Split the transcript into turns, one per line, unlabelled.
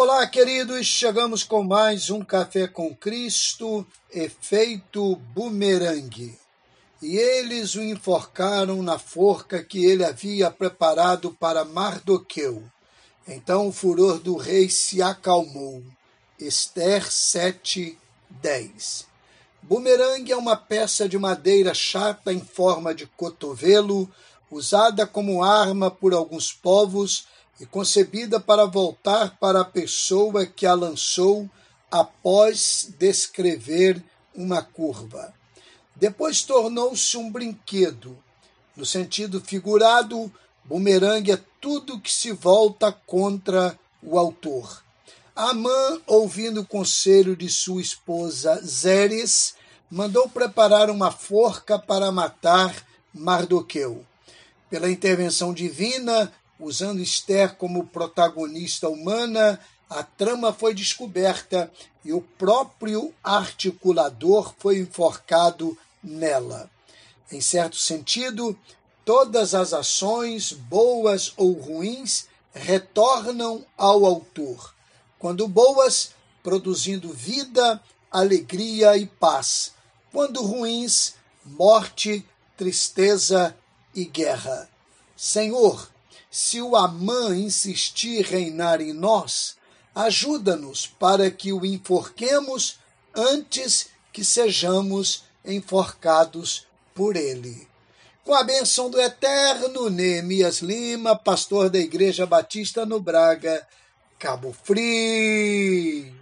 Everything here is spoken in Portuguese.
Olá, queridos, chegamos com mais um Café com Cristo, efeito bumerangue. E eles o enforcaram na forca que ele havia preparado para Mardoqueu. Então o furor do rei se acalmou. Esther 7, 10. Bumerangue é uma peça de madeira chata em forma de cotovelo, usada como arma por alguns povos e concebida para voltar para a pessoa que a lançou após descrever uma curva. Depois tornou-se um brinquedo. No sentido figurado, bumerangue é tudo que se volta contra o autor. Amã, ouvindo o conselho de sua esposa Zeres, mandou preparar uma forca para matar Mardoqueu. Pela intervenção divina, usando Esther como protagonista humana, a trama foi descoberta e o próprio articulador foi enforcado nela. Em certo sentido, todas as ações, boas ou ruins, retornam ao autor. Quando boas, produzindo vida, alegria e paz. Quando ruins, morte, tristeza e guerra. Senhor, se o Amã insistir reinar em nós, ajuda-nos para que o enforquemos antes que sejamos enforcados por ele. Com a benção do Eterno, Neemias Lima, pastor da Igreja Batista no Braga, Cabo Frio.